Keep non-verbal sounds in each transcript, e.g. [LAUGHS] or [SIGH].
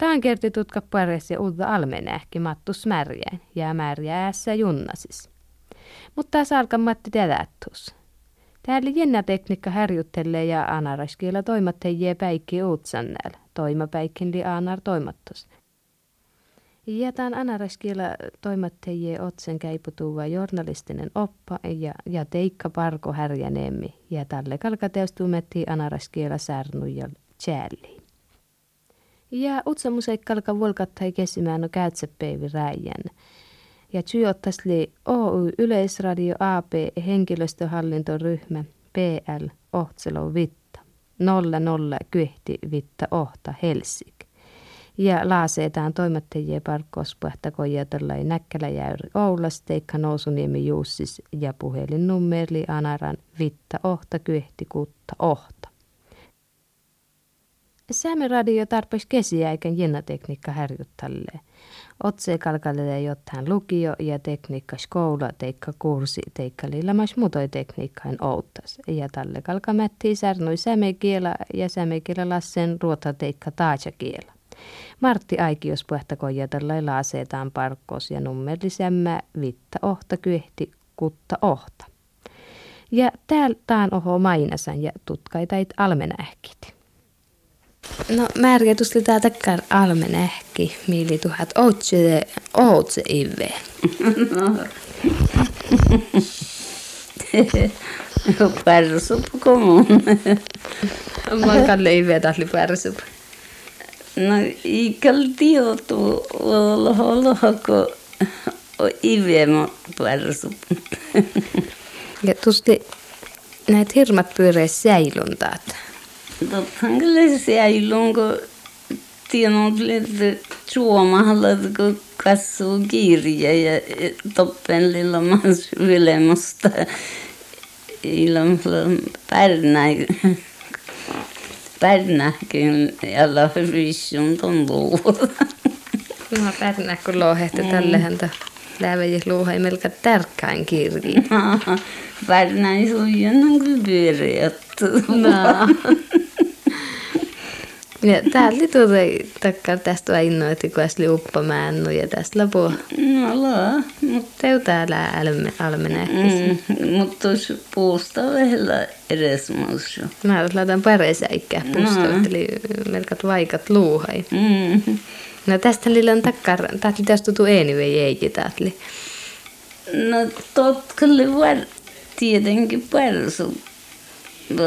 Tämä kerti tutka pares ja uutta almenähki mattu smärjäin ja märjäässä junnasis. Mutta taas alkaa Matti terättus. Täällä jännä tekniikka harjoittelee ja anaraskiela toimattajia päikki uutsannel. Toimapäikkin li anar toimattus. Jätän anaraskiela toimattajia otsen käiputuva journalistinen oppa ja, ja teikka parko härjäneemmi ja tälle kalkateustumetti anaraskiela särnuja tjälliin. Ja utsamuseikkalka volkattai kesimään no käytsepäivi räijän. Ja tsyottasli Oy Yleisradio AP henkilöstöhallintoryhmä PL Ohtselo Vitta 00 Kyhti Vitta Ohta Helsik. Ja laaseetaan toimittajien parkkouspuhta kojatellai Näkkäläjäyri Oulas, Teikka Nousuniemi Juussis ja puhelinnummerli Anaran Vitta Ohta Kyhti Kutta Ohta. Saamen radio tarpeeksi kesiäikän jennatekniikka harjoittalle. Otse kalkalle jotain lukio ja tekniikka skoula teikka kurssi teikka lillamas muutoi tekniikkain outtas. Ja tälle kalkamätti särnui sämekielä ja sämekielä lassen ruota teikka kielä. Martti Aikios puhtakoi tällä laaseetaan parkkos ja nummerlisemmä vitta ohta kyhti kutta ohta. Ja täällä taan oho mainasan ja tutkaitait almenähkit. No takkar almen ehki, miili tuhat ootse, ootse ive. No, pärsupu komun. Mä kalle ive tahli pärsupu. No, ikal tiotu oloho lohko ive mo pärsupu. Ja tusti näitä hirmat pyöreä säiluntaat. Tottahan kyllä se ei lunko tiennyt, että Suomahallat kun katsoo kirja ja toppelilla mas ylemusta ilman pärnäi pärnäkin ja lahvissun tuntuu. No pärnä kun lohehti tälle häntä läväjä luuha ei melkä tärkkäin kirji. [LAUGHS] Pärnäi suijan kyllä pyöreät. No. Ja täällä tuota takkar tästä on innoitti, kun äsli uppamäännu ja tästä lopu. No laa. Mutta teu täällä alme, almenäkkissä. Mm, mutta tuossa puusta vielä edes muussa. Mä laitan paresäikkää puusta, no. eli melkat vaikat luuhai. Mm. No tästä lillan takkar, tästä tästä tutu anyway eikin tästä. No totkalle var tietenkin persu. No,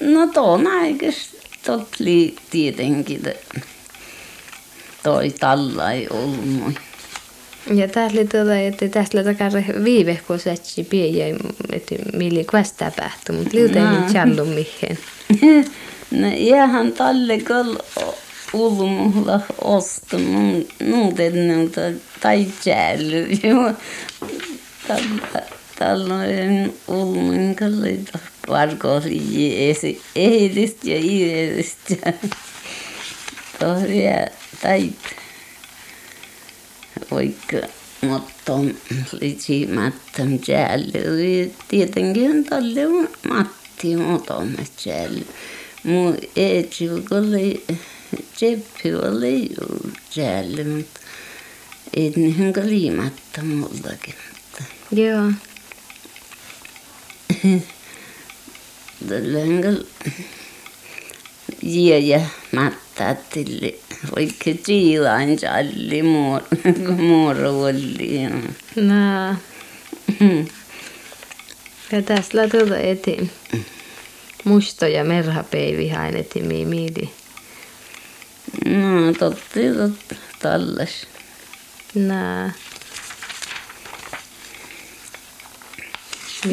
no tuon aikaisesti totli tietenkin toi talla ei ollut. Ja tässä oli tuota, että tässä oli takara viive, kun se etsi pieniä, että milli kvasta pähty, mutta liuta ei challu mihin. [LAUGHS] No ihan talle kol ulmulla osta mun nuuten nuuta tai challu. [LAUGHS] Tällainen ulmun kalleita varkosi esi ehdistä ja iidestä. Tohria tait. Vaikka mutta litsimättöm jälli. Tietenkin tälle Matti muutama jälli. Mun eetsi oli Tseppi oli jälli, mutta ei niihin liimatta mullakin. Joo. [LAUGHS] Ja mattaattilli vaikka tiilain salli muoro oli. No. Ja tässä tuota eti musto ja merhapeivi haineti miili. No totti totta tallas. No.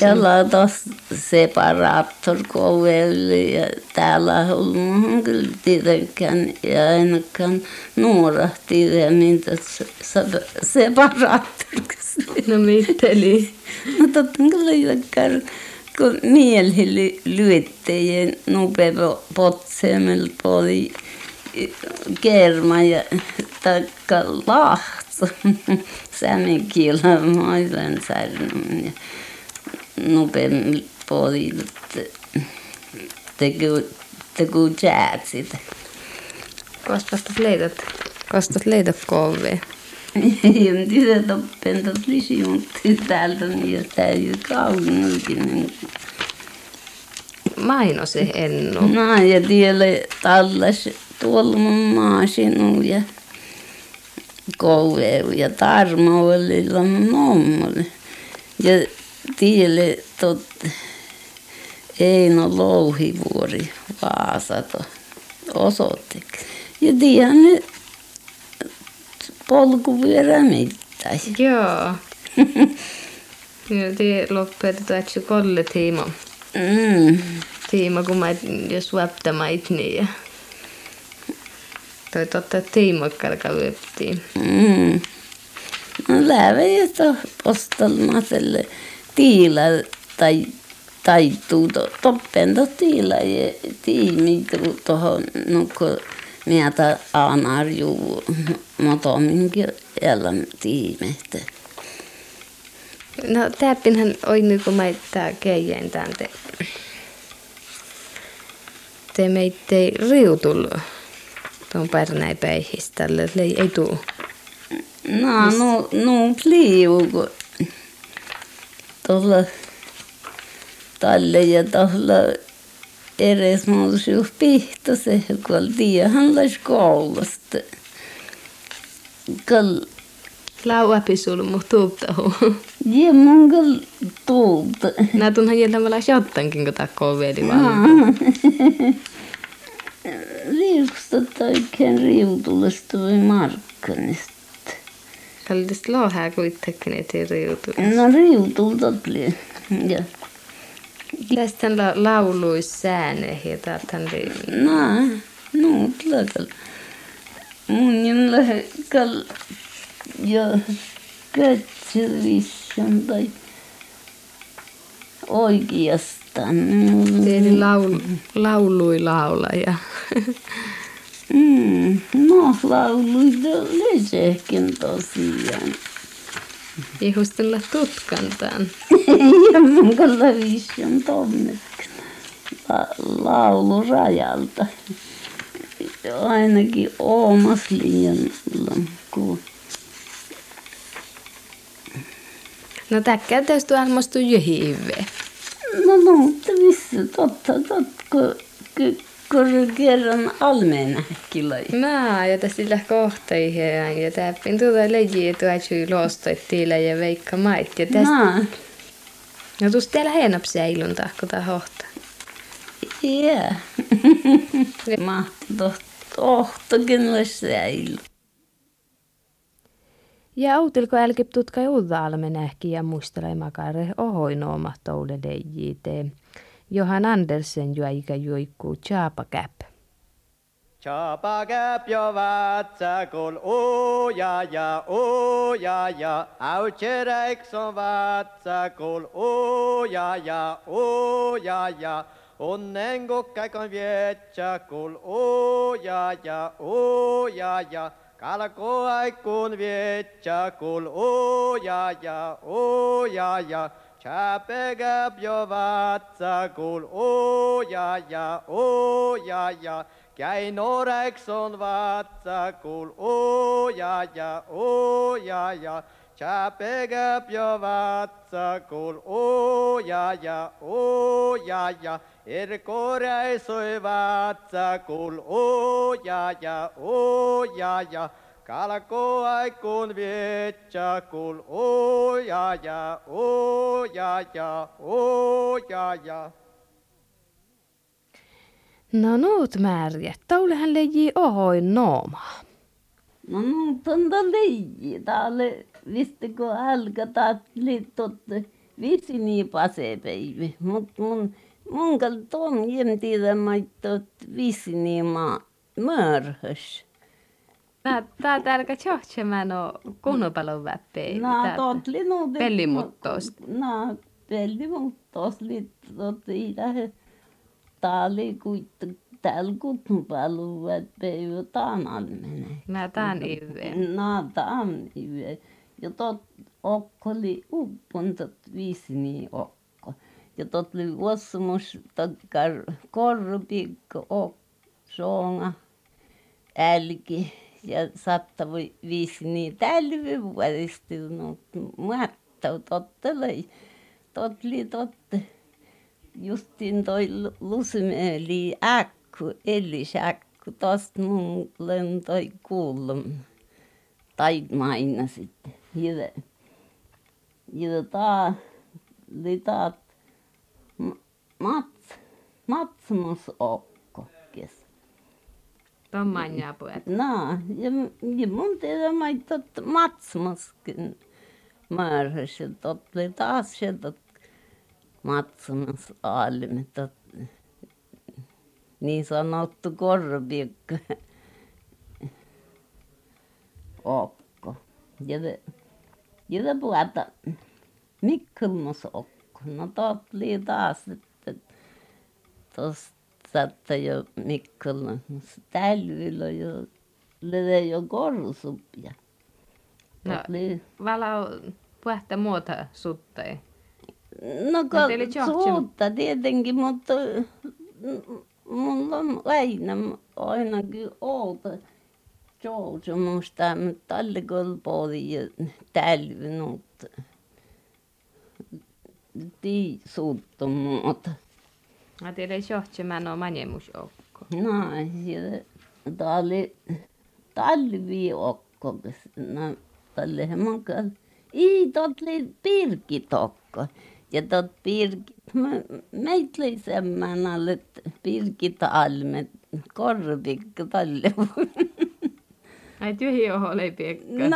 Tällä on taas separaattor kovelle ja täällä on ollut kyllä tietenkään ja ainakaan nuoret tiedä, mitä separaattor No mitteli. No totta kyllä jotkar, kun mieli lyöttäjien nopea potsemel poli kerma ja. [LAUGHS] Sämin kielä mailan särnum ja nopeammin pohdit, tegu, tegu jäät sitä. Kostas leidot, kostas leidot kovee. En tiedä toppen tot lisi, mutta täältä niin täytyy kauniinkin. Maino se ennu. No ja tielle tallas tuolla mun maasinu ja kouveu ja tarmo oli nommolle. Ja tielle tot Eino Louhivuori Vaasato osoitteeksi. Ja tiedän ne polkupyörä mitään. Joo. [LAUGHS] Joo, det lopetetaan että kolle tiimo. Mm. Tiimo, kun mä jos väptämait niin. Ja... Toi totta tiimo kalka vyöptiin. Mm. No lähde ja to postelmaselle tiila tai taittuu to, toppen to tiila ja tiimi tuohon nukko mieltä aanarjuu [LAUGHS] motominkin elämä tiimehtä. No täppinhän oi mä tää keijän tän te. Te meitte riutul tuon pärnäi päihistä tälle, ei, ei tuu. No, no, no, pliu, kun tuolla talle ja tuolla edes muutus just pihtosen, kun oltiin koulusta. Kall Lauapisul mu tuuptahu. Ja mun kall tuulta. Nää tunhan jäljellä shottankin, kun tää koveli vaan. [LAUGHS] Riukusta oikein riutulesta vai markkanista. Kallis ettei riutu. No riutulta tuli. Ja. Tästä la lauluis sääne ja täältä No, no, tlakal. Mun jen lähe kall ja kätsivissan tai oikeastaan. Eli laul, [LAUGHS] laului laulaja. Mm, no, lauluita lesekin tosiaan. Ihustella tutkantaan. ja mun vissan tonne la, laulurajalta. Ainakin Oomas liian kun No täkkää tästä armostu jyhiive. No, no, mutta missä totta, totta, kun, kun, kerran almenäkillä. Mä ja sillä kohtaihin ja täppin tuota lejiä tuotsui luostoittiillä ja veikka mait. Ja tästä, No, no tuosta täällä heinopsia ilun tahko tää hohta. yeah. [LAUGHS] Mahti tohta, tohtakin olisi säily. Ja autilko älkip tutkai uutta almenähki ja muistelemakare ohoinooma toule lejiite. Johan Andersen juoika juikkuu Chapa Cap. Chapa käp jo vatsakul uja ja uja ja Autseräiks on vatsakul uja ja uja ja Onnen kukkaikon vietsakul uja ja uja ja Kalkoaikun vietsakul uja ja uja ja Chapegap jo vatsakul uja ja uja ja Käin norekson vatsakul uja ja uja ja Chapegap jo vatsakul uja ja uja ja Erko räisoi vatsakul uja ja uja ja Kalko aikun vietsakul uja ja uja ja uja ja No nuut määriä, taulehan leji ohoin nooma. No nyt on ta leiji taalle, visste kun älkä taat liittot visi niin pasepäivi. Mut mun, mun kal ton jem tiedä maittot visi niin maa mörhös. Nää tää tälkä tjohtsemään o kunnopalon väppei. No tot li nu det. Pellimuttost. No pellimuttost liittot i lähe taali kuittu täällä kutnupalu väppei taan almene. Nää tän iveen. No taan ive. Ja tot okko oli viisi niin okko. Ja tot oli vuosimus takkar korrupikko ok soonga. älki ja sattui viisi niin tälvi vuodesta no mattau tottelei totli totte justiin toi Lusmeli äkky Ellis-äkky tosta minulle toi kuullun tai maina sitten jyvä jyvä taa li taat Mats Matsamus Okko kes Ja puet. naa ja ja mun tiedä mai tot Matsamuskin määräsi ja totli taas se tot Matsamus Aalme tot niin sanottu Korpiekko Okko ja ja puolta Mikkelmas Okko no totli taas että tuosta että jo Mikkelmassa tälyillä jo löi jo korsup ja No, totli vala puhta muuta suttei. no oli kun suutta tietenkin mutta mulla on aina ainakin outo George musta mutta tälle kolpooli ja tälvi mutta tii suuttu muuta Mä tiedän, että mä no manemus okko. No, ja tämä oli talviokko, no, tälle mankal. I, tot oli pirkitokko. Ja tot pirkit, mä- meitä oli semmoinen, että pirkit almet, korvikko tälle. [LAUGHS] Ai tyhjä oho oli piekka. No,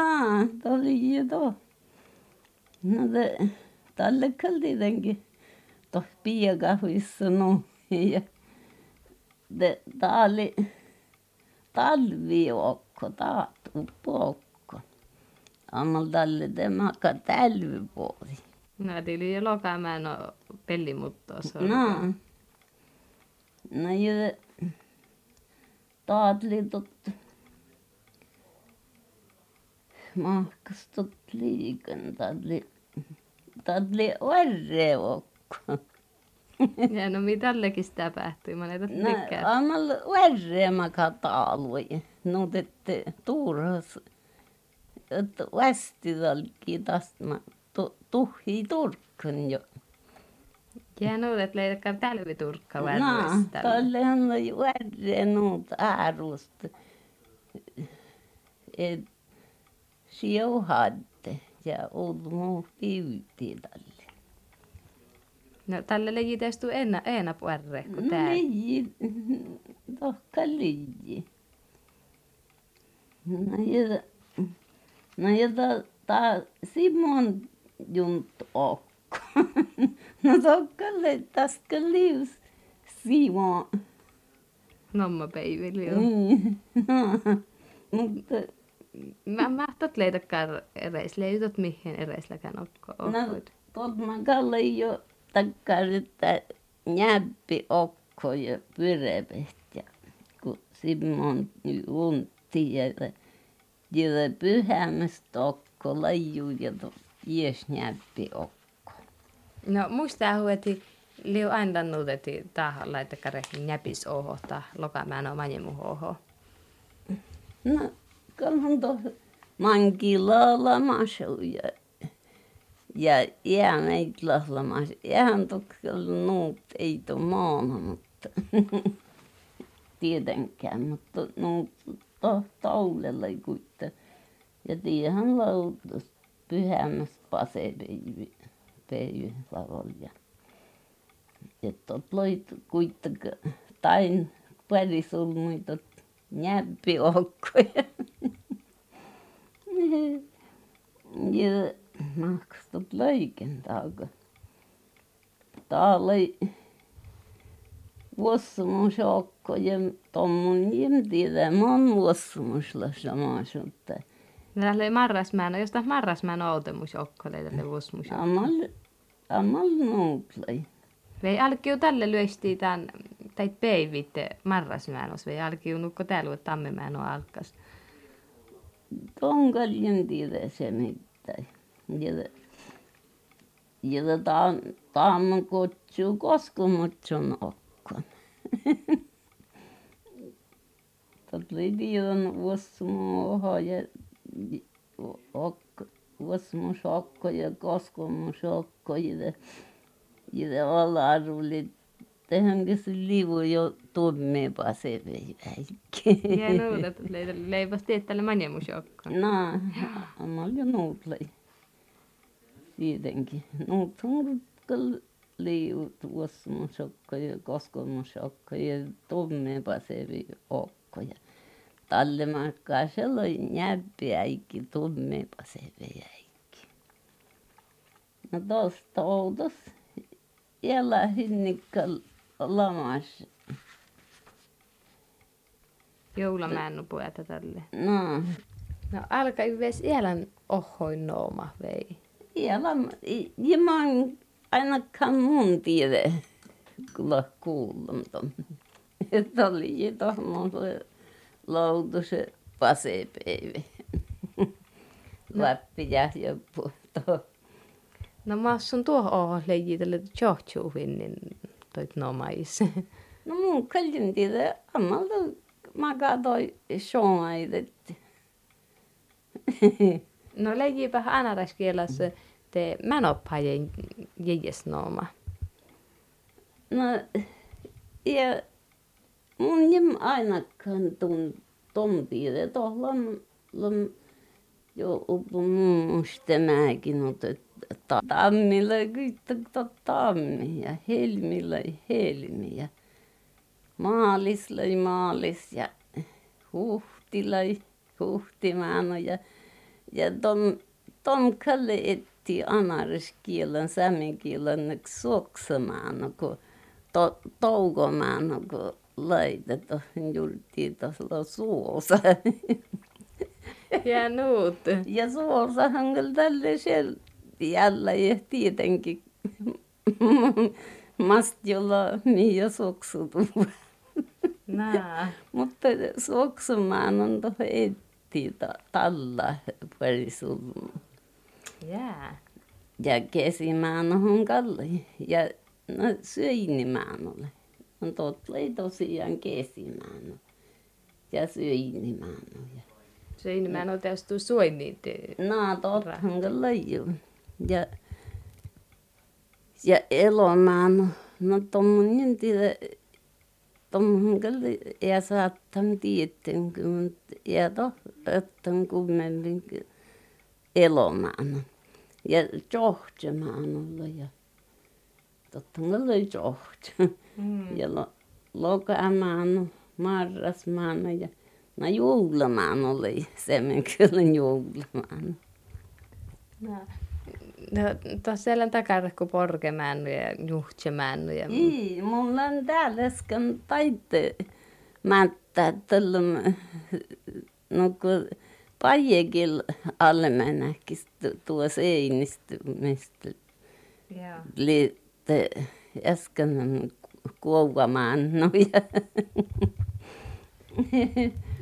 tämä oli jo tuo. No, tälle kyllä tietenkin tuossa piiakahvissa no, ja oli talviokko, taat uppookko. Ammal tälle tämä talvipuoli. No, tili jo lokamaan no pellimuttoa. No. No ja taat oli tot... Mahkas tot [LAUGHS] Ja no mitä sitä päättyi, mä näitä No, ammal orreemaka taalui. No, tette tuurhas... Että västidalki tästä mä tu, tuhii turkkan jo. Ja no, että leidakkaan talviturkka No, värvästä. tollehan oli värre nuut äärusta. Et siuhadde ja ollut muu piyti tälle. No, tälle leijitestu enä, enä puerre, kun No tää. liiji, [LAUGHS] tohka liiji. No ja, no ja ta, ta Simon junt okko. [LAUGHS] no tohka le, taska lius Simon. Nomma peivili jo. Niin, [LAUGHS] mutta Mä mahtot leidakkaan ereis, leijutot mihin ereisläkään okko. no tuot mä kalle jo takkaan, että näppi okko ja pyrepet ja kun Simon untti ja ja pyhämmästä okko laju ja jes näppi okko. No, muistaa hueti liu aina nuuteti tahan laitakare näpis oho ta lokamaan o manjemu oho. No, kalhan to mankilalla masu ja ja jäämeit lahlamas. Tokkalla nuut ei to maana, mutta [LAUGHS] tietenkään, mutta nuut to taulella ei kuitta. Ja tiehän lautus pyhämmästä pase peivi, lavolla. Ja, tot loit kuittaka tain pärisulmuitot näppiokkoja. [LAUGHS] ja maksut loikentaaga. Täällä oli vuosimusokko ja tommun en tiedä, mon vuosimusla sama mutta tälle marrasmään, jos tähän marrasmään outemus okko leidelle vuosmus. ammal ammal nuutlai. Vei alkiu tälle lyösti tämän, tai peivitte marrasmään, os vei alkiu nukko täällä, että tammimään on alkas. Tonkaljen tiedä se mitään. Ja taan taamman kutsuu koskomutsun okkon. Tuli tiedon vuosimo oho ja okko vuosimo shokko ja koskomo shokko ja ja alarulit tehdäänkin se livu jo tummeen pasevei väikki. Ja nuudet leipäs teettälle manjemusjokko. No, on jo nuutlei. On kyllä liu tuossa sokko ja koskomo sokko ja tummeen pasevei okko ja tallemakkaa sellainen näppi äikki tummeen pasevei äikki. No tuosta outos. Älä hinnikkal lamassa. Joulamäännu pueta tälle. No, No alkaa yhdessä iälän ohoin nooma vei. Ja mä oon ainakaan mun tiedä, kyllä kuullut ton. Että oli jo tuommoinen loutu se pasepäivä. Lappi ja joku. No mä sun tuo oho leijitelle johtuuhin, niin toit nomais. No mun kallin tiedä, ammalta mä katsoin showaidet. No leijipä anaraskielassa te mänoppajen jäjes nooma. No, ja mun jem ainakaan tun. Tuolla on, on jo uppo musta mäkin otettu. Tammilla kyttä tammi ja helmillä helmi ja maalisla maalis ja huhtila huhtimaano ja ja ton ton kalle etti anariskielen saamenkielen suoksamaano kun to, toukomaano kun laitettu jultiin tuolla suossa. Ja nuut. Ja suossahan kyllä tälle siellä jällä ja tietenkin [LAUGHS] mastiolla mihin soksutuu. Nää. Mutta soksumaan on tuohon etti talla parisulla. Jää. Ja kesimään on kalli. Ja no syöinimään ole. On totta ei tosiaan kesimään ja syöinimään ja ole tästä suoinniit. No tottahan kyllä ju. Ja, ja elomaan, no tommonen tiedä, tommonen kyllä ja saattan tietyn, kun ja to, ottan kummemmin elomaan. Ja johtamaan olla ja totta kyllä johtaa. Mm. Ja lo, lokamaan, marrasmaan ja no juhlamaan oli semmoinen kyllä juhlamaan. No, no tuossa siellä takana kun porkemänny ja juhtsemänny ja... Ei, mulla on täällä äsken taitte mättää tällä, no kun mennäkin tuo seinistymistä. Joo. Liitte äsken kuovamaan no ja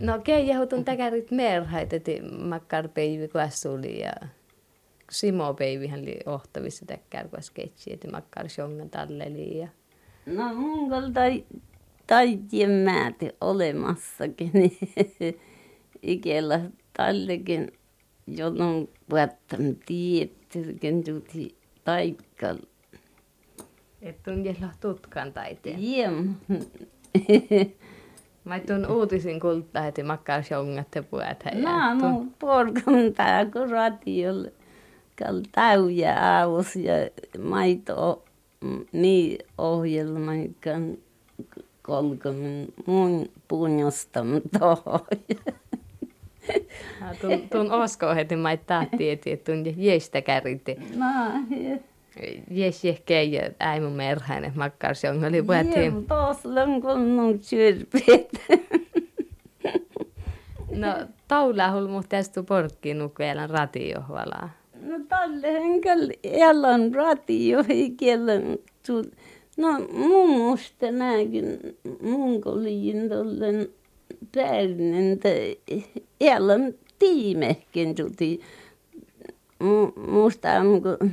No kei jahutun täkärit merhait, että makkar peivi kuassuli ja Simo peivihän oli ohtavissa täkkär kuas ketsi, että makkar shongan talleli ja... No mun kyllä tai, taitien määti olemassakin, [LAUGHS] ikellä tallekin, jolloin vuottam tiettykin tuti taikkal. Et on jella tutkan taiteen. Jem. Mä tuon uutisin kulta, että makkar shongat ja puet No, no, porkan tää kun radiolla. Kal täyjä aavus ja maito niin ohjelman kolkomin mun punjostam tohon. [LAUGHS] Tuon, tuon osko heti mä tahti, että tuon jestä kärritti. No, ja- Jes ehkä ja äimä merhainen makkar shong oli puhet. jem tos lönkon nun syrpet. No taulahul mutta tästä porkki nukuelan radio valaa. No tälle henkellä elan radio kielen No mun musta näkin mun kolin tollen päälinen elan tiimehken tuti. Musta on kun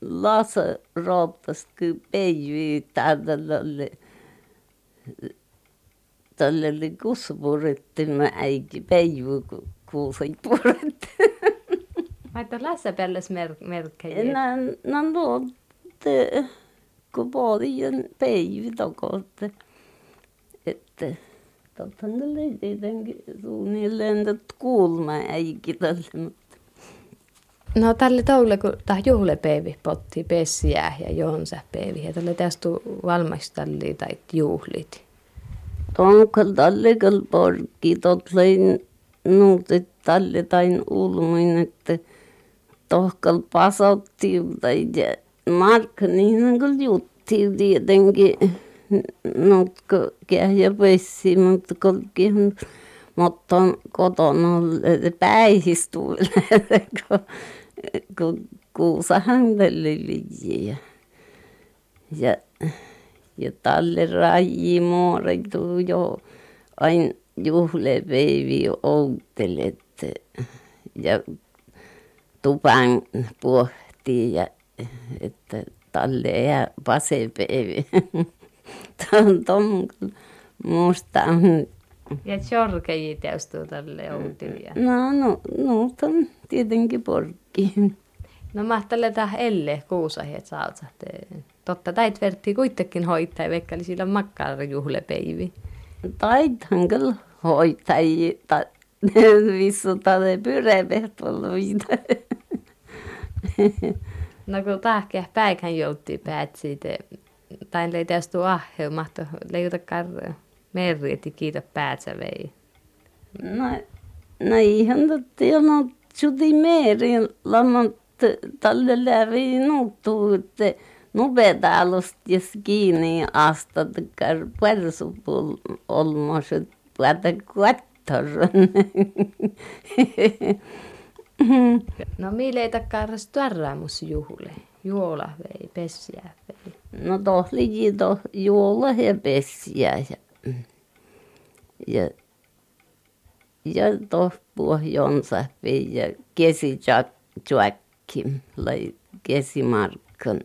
Lasse rooppas kun peijyi tällä tälle oli kuspuretti mä äiti päivä kun kuusai puretti. Vaikka lassa pälles mer merkkejä. Nä, nä luotte, kun paljon päivä takotte. Että tietenkin suunnilleen, kuulma mutta No tälle toulle, kun tämä juhlepäivi potti pessiä ja jonsa päivi. Ja tälle tästä valmistalli tai juhlit. Tonkal tälle porkki, totlein nuutet tälle tain ulmuin, että tohkal pasotti tai ja Markka niin kuin jutti tietenkin, nutko kähjä pessi, mutta kolkihan mutta kotona päihistuille, [LAUGHS] kun, kun kuusa hänelle ja, ja, ja tälle raji muoreitu jo aina juhlepäivi outtelet ja tupan pohtii ja että tälle ja pasepäivi. [LAUGHS] Tämä on tuon musta ja tjorkeji täystuu tälle outivia. No, no, no, on tietenkin porkki. No mahtalle tähän elle kuusahet sautsatte. Totta täit vertti kuitenkin hoitaa, vaikka oli sillä makkarajuhlepeivi. Taithan kyllä hoitaa, ta, [LAUGHS] vissu tälle pyrevehtoluita. No kun tahkea päikän joutti päät siitä, tai ei tästä ahheu, mahto leijuta karroja. Merrieti kiitä päätsä vei. No, no ihan totta, jo no tjuti meri lammat tälle läpi nuuttuu, että nupetaalust ja kiinni asta kar persupul olmoset päätä kuattorun. [LAUGHS] No mille ei takkaras tuorraamus juhle? Juola vei, pessiä vei. No tohli to juola ja pessiä ja ja ja tuossa pohjonsa ja kesi tjakki lai kesimarkkan